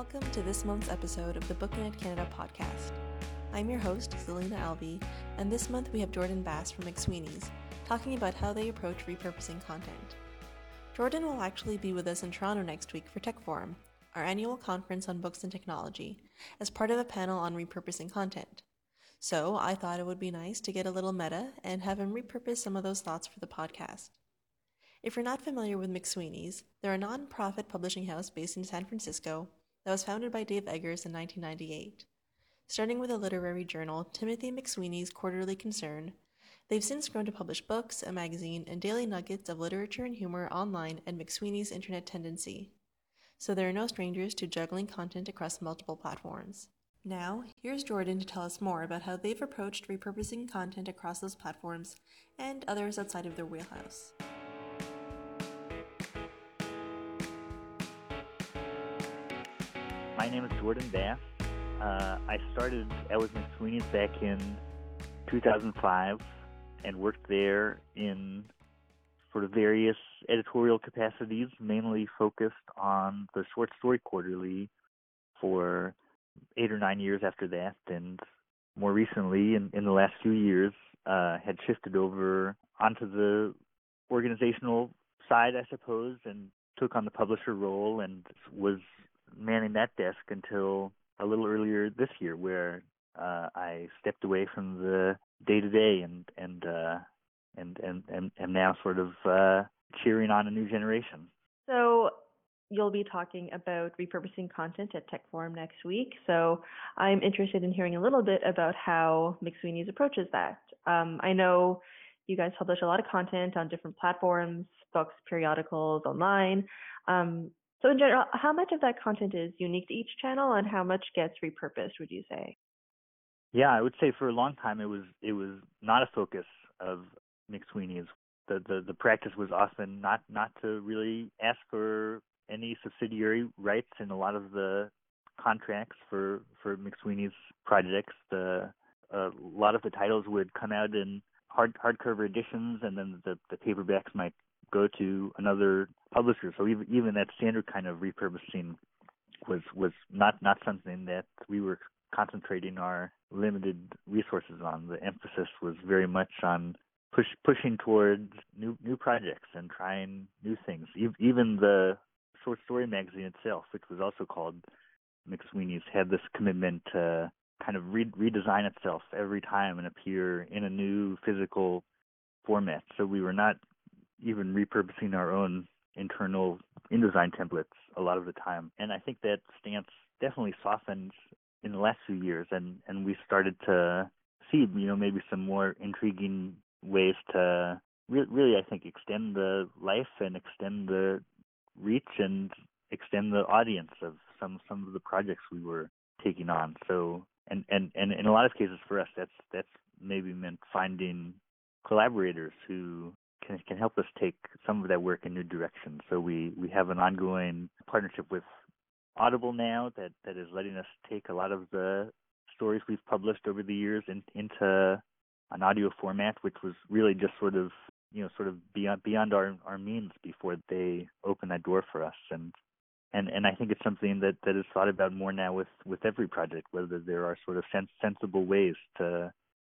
Welcome to this month's episode of the Booknet Canada podcast. I'm your host, Zalina Alvi, and this month we have Jordan Bass from McSweeney's talking about how they approach repurposing content. Jordan will actually be with us in Toronto next week for Tech Forum, our annual conference on books and technology, as part of a panel on repurposing content. So I thought it would be nice to get a little meta and have him repurpose some of those thoughts for the podcast. If you're not familiar with McSweeney's, they're a non-profit publishing house based in San Francisco that was founded by Dave Eggers in 1998. Starting with a literary journal, Timothy McSweeney's Quarterly Concern, they've since grown to publish books, a magazine, and daily nuggets of literature and humor online at McSweeney's Internet Tendency. So there are no strangers to juggling content across multiple platforms. Now, here's Jordan to tell us more about how they've approached repurposing content across those platforms and others outside of their wheelhouse. My name is Jordan Bass. Uh, I started at with McSweeney's back in 2005 and worked there in sort of various editorial capacities, mainly focused on the short story quarterly for eight or nine years after that. And more recently, in, in the last few years, uh, had shifted over onto the organizational side, I suppose, and took on the publisher role and was manning that desk until a little earlier this year, where uh, I stepped away from the day to day and and and and and am now sort of uh, cheering on a new generation. So you'll be talking about repurposing content at Tech Forum next week. So I'm interested in hearing a little bit about how McSweeney's approaches that. Um, I know you guys publish a lot of content on different platforms, books, periodicals, online. Um, so in general, how much of that content is unique to each channel and how much gets repurposed, would you say? Yeah, I would say for a long time it was it was not a focus of McSweeney's. The, the the practice was often not not to really ask for any subsidiary rights in a lot of the contracts for for McSweeney's projects. The a lot of the titles would come out in hard hardcover editions, and then the the paperbacks might go to another publisher. So even even that standard kind of repurposing was was not not something that we were concentrating our limited resources on. The emphasis was very much on push pushing towards new new projects and trying new things. Even the short story magazine itself, which was also called McSweeney's, had this commitment to kind of re- redesign itself every time and appear in a new physical format. So we were not even repurposing our own internal InDesign templates a lot of the time. And I think that stance definitely softened in the last few years, and and we started to see you know maybe some more intriguing ways to re- really I think extend the life and extend the reach and extend the audience of some some of the projects we were taking on. So and and and in a lot of cases for us that's that's maybe meant finding collaborators who can can help us take some of that work in new directions. So we we have an ongoing partnership with Audible now that that is letting us take a lot of the stories we've published over the years in, into an audio format, which was really just sort of you know sort of beyond beyond our our means before they opened that door for us and and and I think it's something that that is thought about more now with with every project whether there are sort of sens- sensible ways to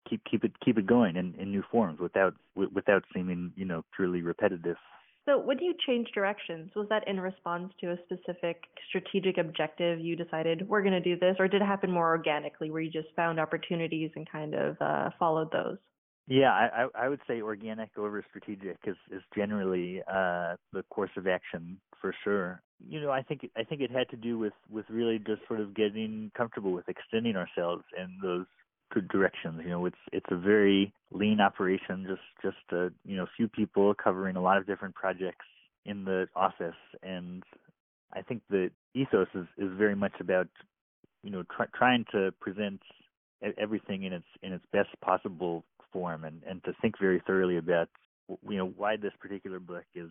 keep keep it keep it going in, in new forms without without seeming you know purely repetitive. So when you change directions, was that in response to a specific strategic objective you decided we're going to do this, or did it happen more organically where you just found opportunities and kind of uh, followed those? Yeah, I, I would say organic over strategic is, is generally uh, the course of action for sure. You know, I think I think it had to do with with really just sort of getting comfortable with extending ourselves in those directions. You know, it's it's a very lean operation, just just a you know few people covering a lot of different projects in the office, and I think the ethos is is very much about you know try, trying to present everything in its in its best possible form, and and to think very thoroughly about you know why this particular book is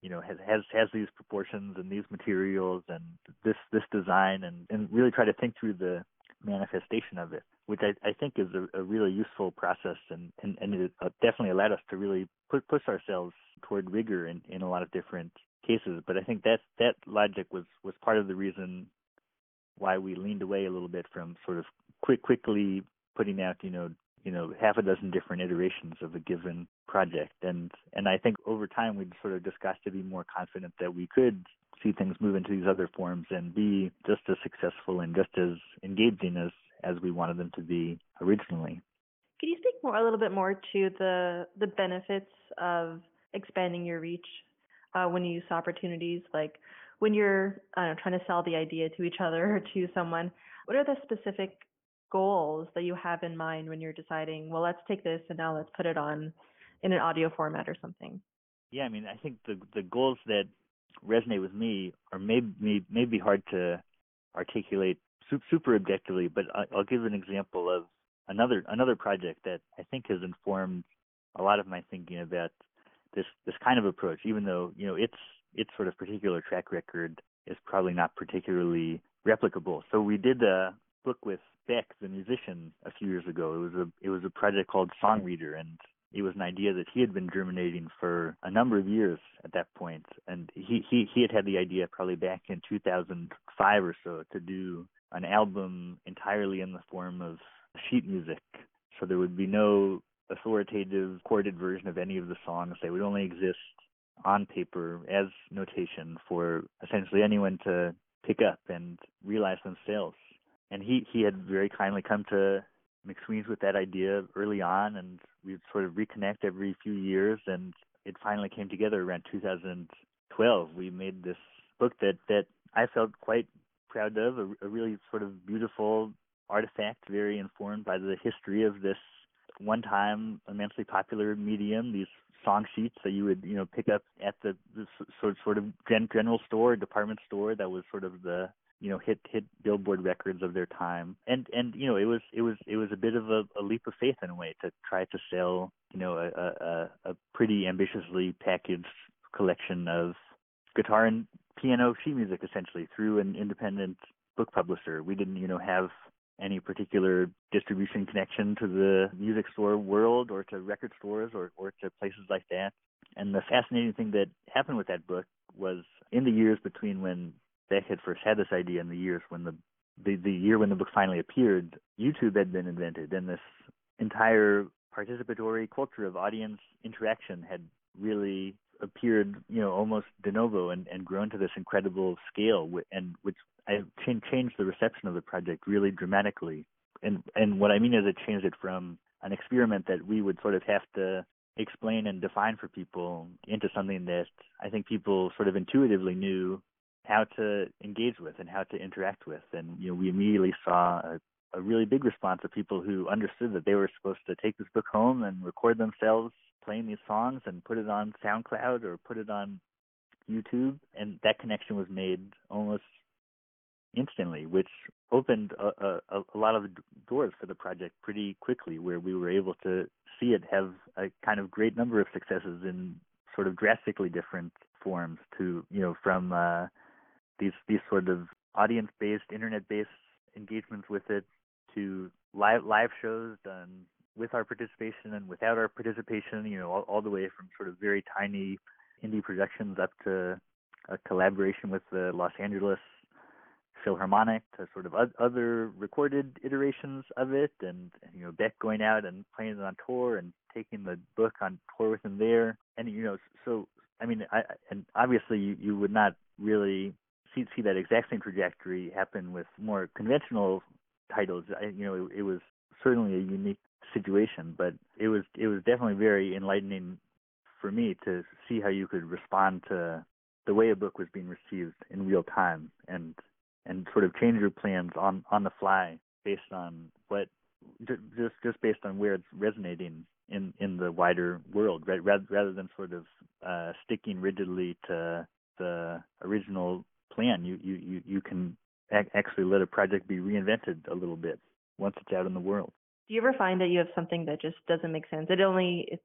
you know has has has these proportions and these materials and this this design and and really try to think through the manifestation of it, which I, I think is a, a really useful process, and and, and it uh, definitely allowed us to really put, push ourselves toward rigor in, in a lot of different cases. But I think that that logic was was part of the reason why we leaned away a little bit from sort of quick quickly putting out you know you know half a dozen different iterations of a given project and and I think over time we sort of just got to be more confident that we could see things move into these other forms and be just as successful and just as engaging as as we wanted them to be originally. Could you speak more a little bit more to the the benefits of expanding your reach uh, when you use opportunities like when you're know, trying to sell the idea to each other or to someone? What are the specific goals that you have in mind when you're deciding, well, let's take this and now let's put it on in an audio format or something? Yeah, I mean, I think the the goals that resonate with me are maybe maybe hard to articulate super objectively, but I'll give an example of another another project that I think has informed a lot of my thinking about this this kind of approach. Even though you know its its sort of particular track record is probably not particularly replicable. So we did a book with Beck, the musician, a few years ago. It was a it was a project called Song Reader, and it was an idea that he had been germinating for a number of years at that point, and he he he had had the idea probably back in 2005 or so to do an album entirely in the form of sheet music. So there would be no authoritative recorded version of any of the songs. They would only exist on paper as notation for essentially anyone to pick up and realize themselves. And he he had very kindly come to McSweeney's with that idea early on, and we'd sort of reconnect every few years, and it finally came together around 2012. We made this book that that I felt quite proud of, a, a really sort of beautiful artifact, very informed by the history of this one-time immensely popular medium. These song sheets that you would you know pick up at the, the sort sort of general store, department store. That was sort of the you know hit hit billboard records of their time and and you know it was it was it was a bit of a, a leap of faith in a way to try to sell you know a, a a pretty ambitiously packaged collection of guitar and piano sheet music essentially through an independent book publisher. We didn't you know have any particular distribution connection to the music store world or to record stores or or to places like that. And the fascinating thing that happened with that book was in the years between when Beck had first had this idea in the years when the, the the year when the book finally appeared, YouTube had been invented, and this entire participatory culture of audience interaction had really appeared, you know, almost de novo and, and grown to this incredible scale, and which I changed the reception of the project really dramatically. And and what I mean is it changed it from an experiment that we would sort of have to explain and define for people into something that I think people sort of intuitively knew how to engage with and how to interact with. And you know, we immediately saw a, a really big response of people who understood that they were supposed to take this book home and record themselves playing these songs and put it on SoundCloud or put it on YouTube. And that connection was made almost instantly, which opened a, a, a lot of doors for the project pretty quickly, where we were able to see it have a kind of great number of successes in sort of drastically different forms to you know from uh these these sort of audience based, internet based engagements with it to live live shows done with our participation and without our participation, you know, all, all the way from sort of very tiny indie productions up to a collaboration with the Los Angeles Philharmonic to sort of other recorded iterations of it, and you know Beck going out and playing it on tour and taking the book on tour with him there, and you know so I mean I and obviously you, you would not really see see that exact same trajectory happen with more conventional titles. I, you know, it, it was certainly a unique situation, but it was it was definitely very enlightening for me to see how you could respond to the way a book was being received in real time and and sort of change your plans on on the fly based on what just just based on where it's resonating in in the wider world rather rather than sort of uh sticking rigidly to the original plan. You you, you can actually let a project be reinvented a little bit once it's out in the world. Do you ever find that you have something that just doesn't make sense? It only it's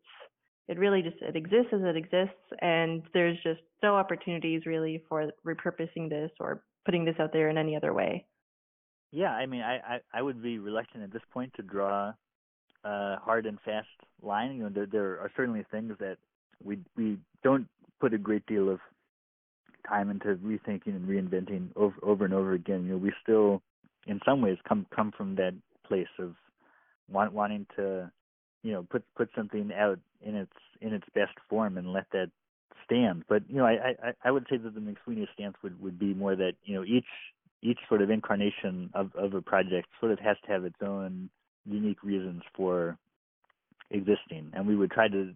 it really just it exists as it exists and there's just no opportunities really for repurposing this or putting this out there in any other way. Yeah, I mean I, I, I would be reluctant at this point to draw a hard and fast line. You know, there there are certainly things that we we don't put a great deal of time into rethinking and reinventing over over and over again. You know, we still, in some ways, come come from that place of want, wanting to, you know, put put something out in its in its best form and let that stand. But you know, I I, I would say that the McSweeney stance would would be more that you know each each sort of incarnation of of a project sort of has to have its own unique reasons for existing, and we would try to.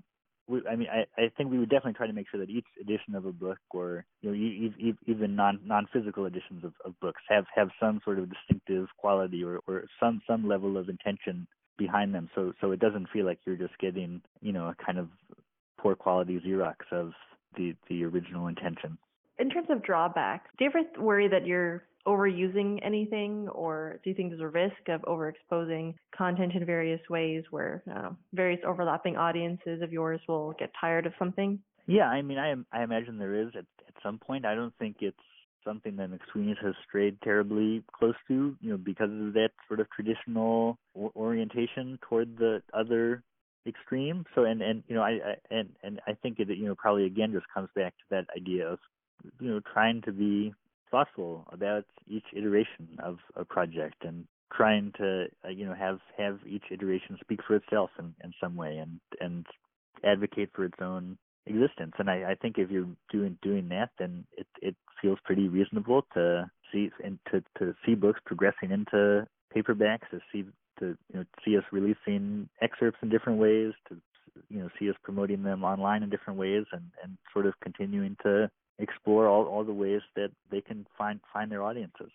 We, I mean, I, I think we would definitely try to make sure that each edition of a book, or you know, even non non physical editions of, of books, have have some sort of distinctive quality or, or some some level of intention behind them. So so it doesn't feel like you're just getting you know a kind of poor quality Xerox of the the original intention. In terms of drawbacks, do you ever worry that you're overusing anything, or do you think there's a risk of overexposing content in various ways where uh, various overlapping audiences of yours will get tired of something? Yeah, I mean, I I imagine there is at at some point. I don't think it's something that McSweeney's has strayed terribly close to, you know, because of that sort of traditional orientation toward the other extreme. So, and and you know, I, I and and I think it you know probably again just comes back to that idea of you know trying to be thoughtful about each iteration of a project and trying to uh, you know have have each iteration speak for itself in, in some way and and advocate for its own existence and I, I think if you're doing doing that then it it feels pretty reasonable to see and to to see books progressing into paperbacks to see to you know see us releasing excerpts in different ways to you know see us promoting them online in different ways and and sort of continuing to explore all, all the ways that they can find find their audiences.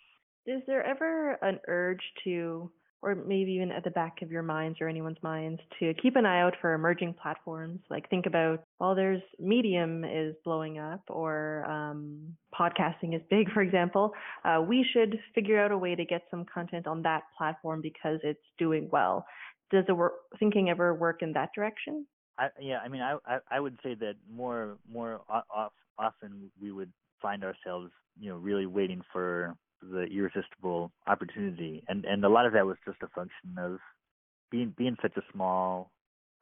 Is there ever an urge to, or maybe even at the back of your minds or anyone's minds, to keep an eye out for emerging platforms? Like think about, well, there's Medium is blowing up, or um, podcasting is big, for example. Uh, we should figure out a way to get some content on that platform because it's doing well. Does the work, thinking ever work in that direction? I, yeah, I mean, I, I I would say that more more off often we would find ourselves, you know, really waiting for the irresistible opportunity, and and a lot of that was just a function of being being such a small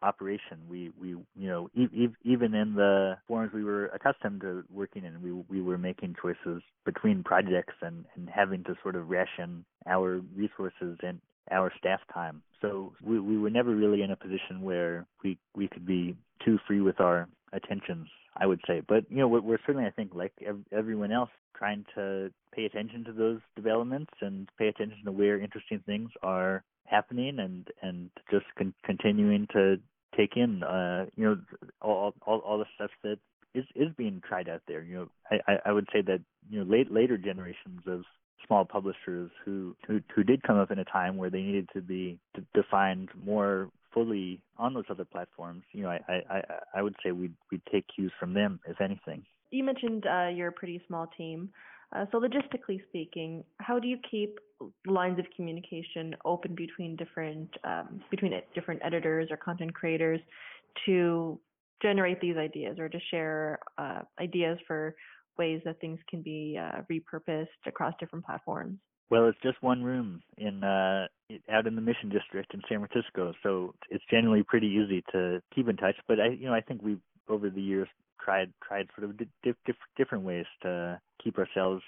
operation. We we you know e- even in the forms we were accustomed to working in, we we were making choices between projects and and having to sort of ration our resources and our staff time. So we we were never really in a position where we we could be too free with our attentions I would say. But you know, we're, we're certainly, I think, like ev- everyone else, trying to pay attention to those developments and pay attention to where interesting things are happening, and and just con- continuing to take in, uh, you know, all all all the stuff that is is being tried out there. You know, I I would say that you know late later generations of small publishers who who who did come up in a time where they needed to be defined more fully on those other platforms, you know, I I I would say we'd we'd take cues from them if anything. You mentioned uh, you're a pretty small team. Uh, so logistically speaking, how do you keep lines of communication open between different um, between different editors or content creators to generate these ideas or to share uh, ideas for ways that things can be uh, repurposed across different platforms? Well, it's just one room in uh out in the Mission District in San Francisco, so it's generally pretty easy to keep in touch. But I, you know, I think we've over the years tried tried sort of diff, diff, different ways to keep ourselves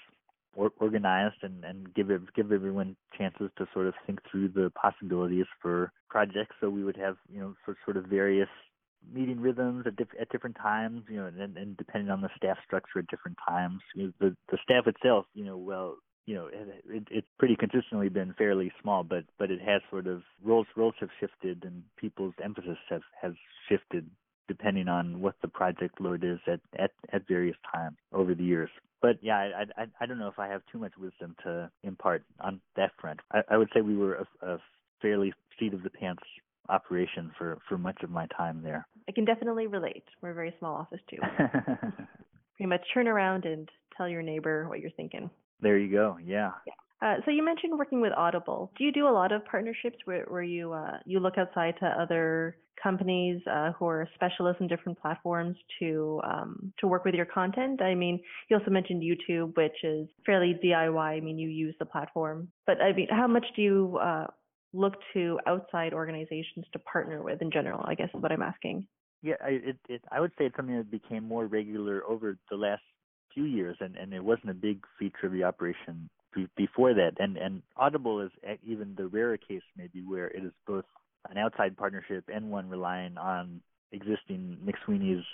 or, organized and and give it, give everyone chances to sort of think through the possibilities for projects. So we would have you know sort sort of various meeting rhythms at, diff- at different times, you know, and, and depending on the staff structure at different times. You know, the the staff itself, you know, well, you know, it, it, it's pretty consistently been fairly small, but but it has sort of roles roles have shifted and people's emphasis have has shifted depending on what the project load is at at at various times over the years. But yeah, I I I don't know if I have too much wisdom to impart on that front. I, I would say we were a, a fairly seat of the pants operation for for much of my time there. I can definitely relate. We're a very small office too. Pretty much turn around and tell your neighbor what you're thinking. There you go. Yeah. yeah. Uh, so you mentioned working with Audible. Do you do a lot of partnerships where, where you uh, you look outside to other companies uh, who are specialists in different platforms to um, to work with your content? I mean, you also mentioned YouTube, which is fairly DIY. I mean, you use the platform, but I mean, how much do you uh, look to outside organizations to partner with in general? I guess is what I'm asking. Yeah, I, it, it, I would say it's something that became more regular over the last few years, and and it wasn't a big feature of the operation be, before that. And and Audible is even the rarer case, maybe where it is both an outside partnership and one relying on existing McSweeney's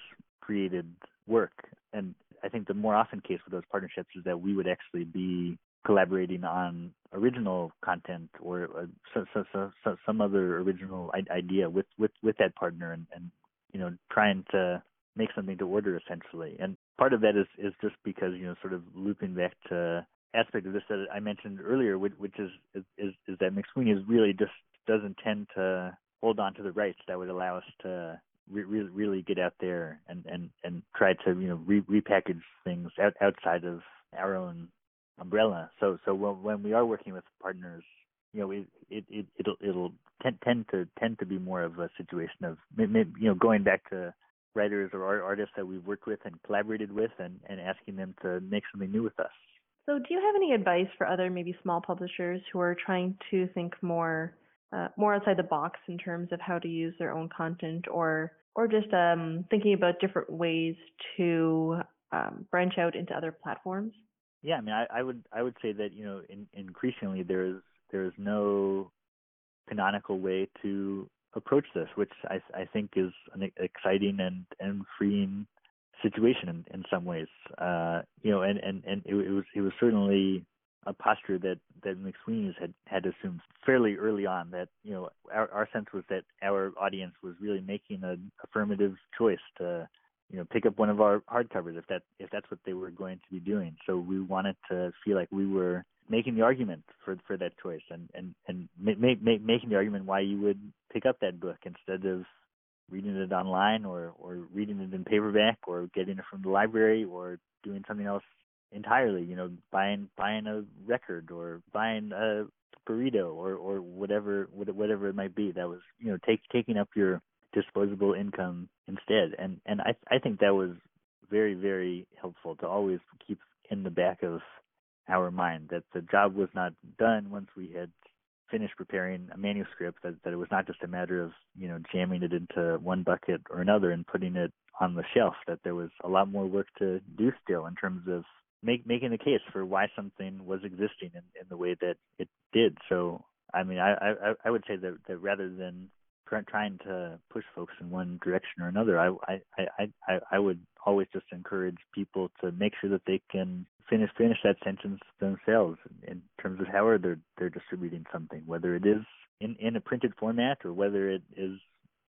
created work. And I think the more often case with those partnerships is that we would actually be collaborating on original content or uh, so, so, so, so, some other original idea with, with, with that partner and, and you know trying to make something to order essentially. And part of that is is just because you know sort of looping back to aspect of this that I mentioned earlier, which, which is, is is that McSweeney is really just doesn't tend to hold on to the rights that would allow us to re- really really get out there and and and try to you know re- repackage things out, outside of our own umbrella. So so when, when we are working with partners, you know, it it, it it'll it'll tend tend to tend to be more of a situation of you know going back to writers or artists that we've worked with and collaborated with and, and asking them to make something new with us. So, do you have any advice for other maybe small publishers who are trying to think more uh, more outside the box in terms of how to use their own content, or or just um, thinking about different ways to um, branch out into other platforms? Yeah, I mean, I, I would I would say that you know, in, increasingly there is there is no canonical way to approach this, which I I think is an exciting and and freeing situation in, in some ways. Uh, you know, and and and it, it was it was certainly a posture that that McSweeney's had had assumed fairly early on. That you know, our our sense was that our audience was really making an affirmative choice to you know pick up one of our hardcovers if that if that's what they were going to be doing. So we wanted to feel like we were making the argument for for that choice and and and ma- ma- making the argument why you would pick up that book instead of reading it online or or reading it in paperback or getting it from the library or doing something else entirely you know buying buying a record or buying a burrito or or whatever whatever it might be that was you know take taking up your disposable income instead. And and i i think that was very very helpful to always keep in the back of our mind that the job was not done once we had finished preparing a manuscript that, that it was not just a matter of you know jamming it into one bucket or another and putting it on the shelf that there was a lot more work to do still in terms of make, making the case for why something was existing in, in the way that it did. So i mean i i, I would say that, that rather than trying to push folks in one direction or another i i i i, I would always just encourage people to make sure that they can finish finish that sentence themselves in terms of how they're they're distributing something, whether it is in in a printed format or whether it is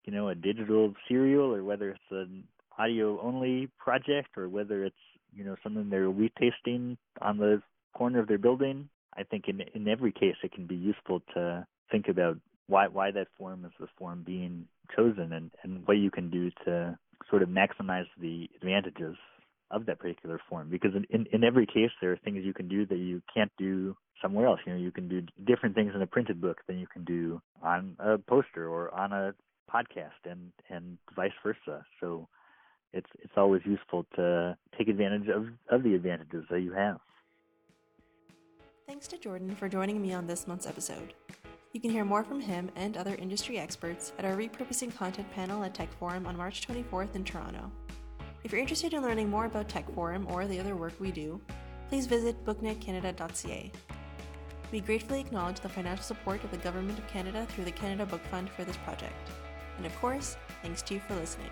you know a digital serial or whether it's an audio only project or whether it's you know something they're wheat pasting on the corner of their building. I think in in every case it can be useful to think about why why that form is the form being chosen and and what you can do to sort of maximize the advantages of that particular form because in, in, every case there are things you can do that you can't do somewhere else. You know you can do different things in a printed book than you can do on a poster or on a podcast and and vice versa. So it's it's always useful to take advantage of of the advantages that you have. Thanks to jordan for joining me on this month's episode. You can hear more from him and other industry experts at our repurposing content panel at tech forum on march 24th in toronto if you're interested in learning more about Tech Forum or the other work we do, please visit booknetcanada.ca. We gratefully acknowledge the financial support of the Government of Canada through the Canada Book Fund for this project. And of course, thanks to you for listening.